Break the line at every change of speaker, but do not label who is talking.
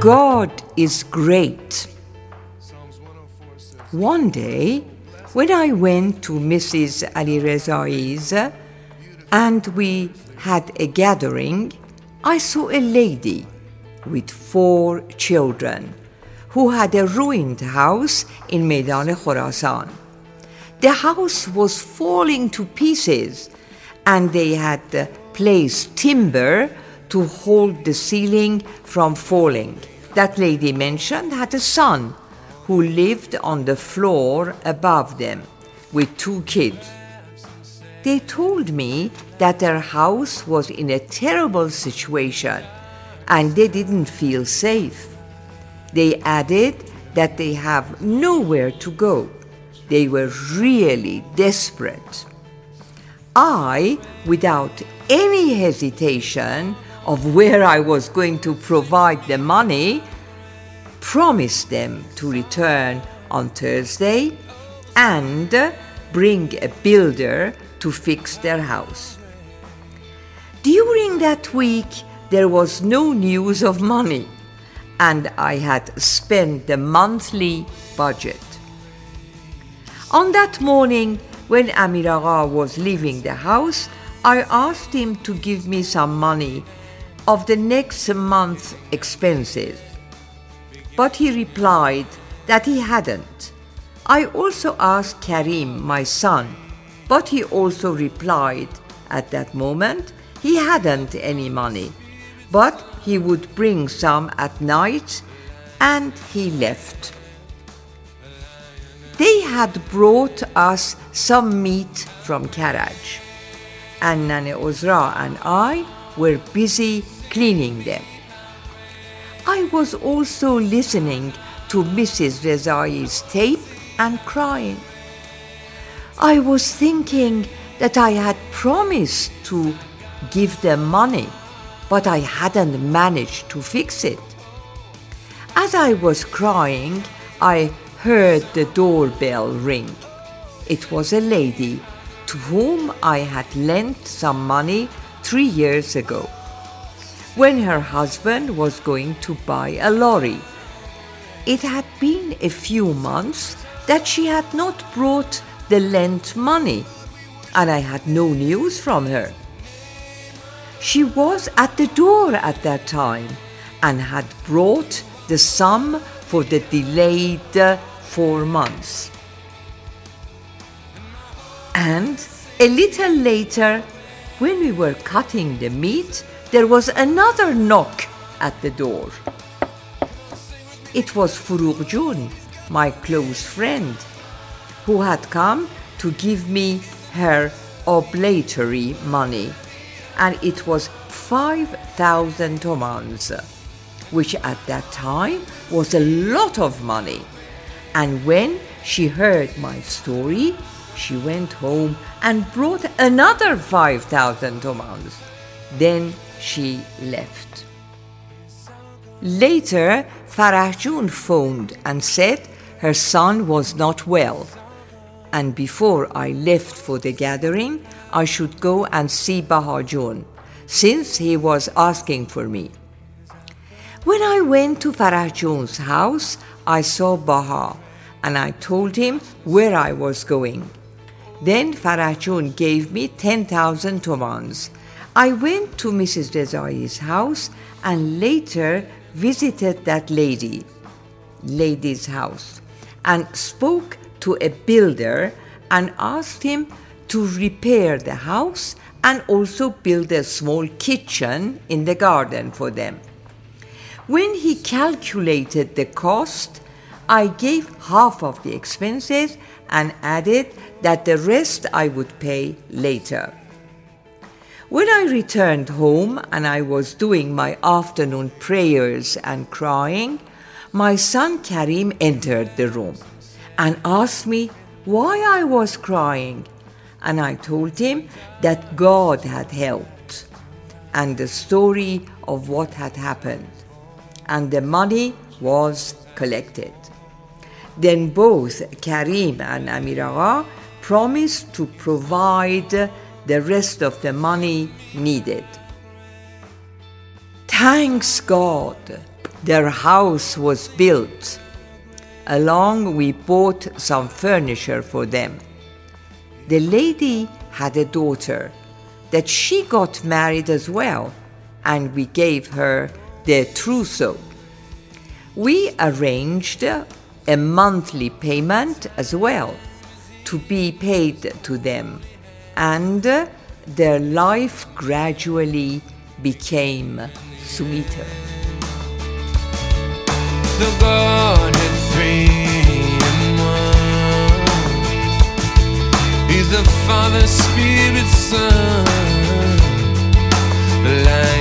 God is great. One day, when I went to Mrs. Ali Rezai's and we had a gathering, I saw a lady with four children who had a ruined house in Meydan Khorasan. The house was falling to pieces and they had uh, placed timber to hold the ceiling from falling. That lady mentioned had a son who lived on the floor above them with two kids. They told me that their house was in a terrible situation and they didn't feel safe. They added that they have nowhere to go. They were really desperate. I, without any hesitation of where I was going to provide the money, promised them to return on Thursday and bring a builder to fix their house. During that week, there was no news of money, and I had spent the monthly budget. On that morning, when Amir Agha was leaving the house, I asked him to give me some money of the next month's expenses. But he replied that he hadn't. I also asked Karim, my son, but he also replied at that moment he hadn't any money, but he would bring some at night and he left. They had brought us some meat from Karaj, and Nane Ozra and I were busy cleaning them. I was also listening to Mrs. Rezai's tape and crying. I was thinking that I had promised to give them money, but I hadn't managed to fix it. As I was crying, I heard the doorbell ring. It was a lady to whom I had lent some money three years ago when her husband was going to buy a lorry. It had been a few months that she had not brought the lent money, and I had no news from her. She was at the door at that time and had brought the sum for the delayed uh, four months. And a little later, when we were cutting the meat, there was another knock at the door. It was Furuq my close friend, who had come to give me her oblatory money, and it was 5,000 tomans, which at that time was a lot of money. And when she heard my story, she went home and brought another 5,000 tomans. Then she left. Later, Farahjun phoned and said her son was not well. And before I left for the gathering, I should go and see Bahajun, since he was asking for me. When I went to Farahjun's house, I saw Baha and I told him where I was going. Then Farahjun gave me 10,000 tomans. I went to Mrs. Rezai's house and later visited that lady, lady's house, and spoke to a builder and asked him to repair the house and also build a small kitchen in the garden for them. When he calculated the cost, I gave half of the expenses and added that the rest I would pay later. When I returned home and I was doing my afternoon prayers and crying, my son Karim entered the room and asked me why I was crying. And I told him that God had helped and the story of what had happened. And the money was collected. Then both Karim and Amir Agha promised to provide the rest of the money needed. Thanks God Their house was built. Along, we bought some furniture for them. The lady had a daughter that she got married as well, and we gave her the trousseau. We arranged a monthly payment as well to be paid to them, and their life gradually became sweeter.
The God three one. He's the Father, Spirit, Son. Life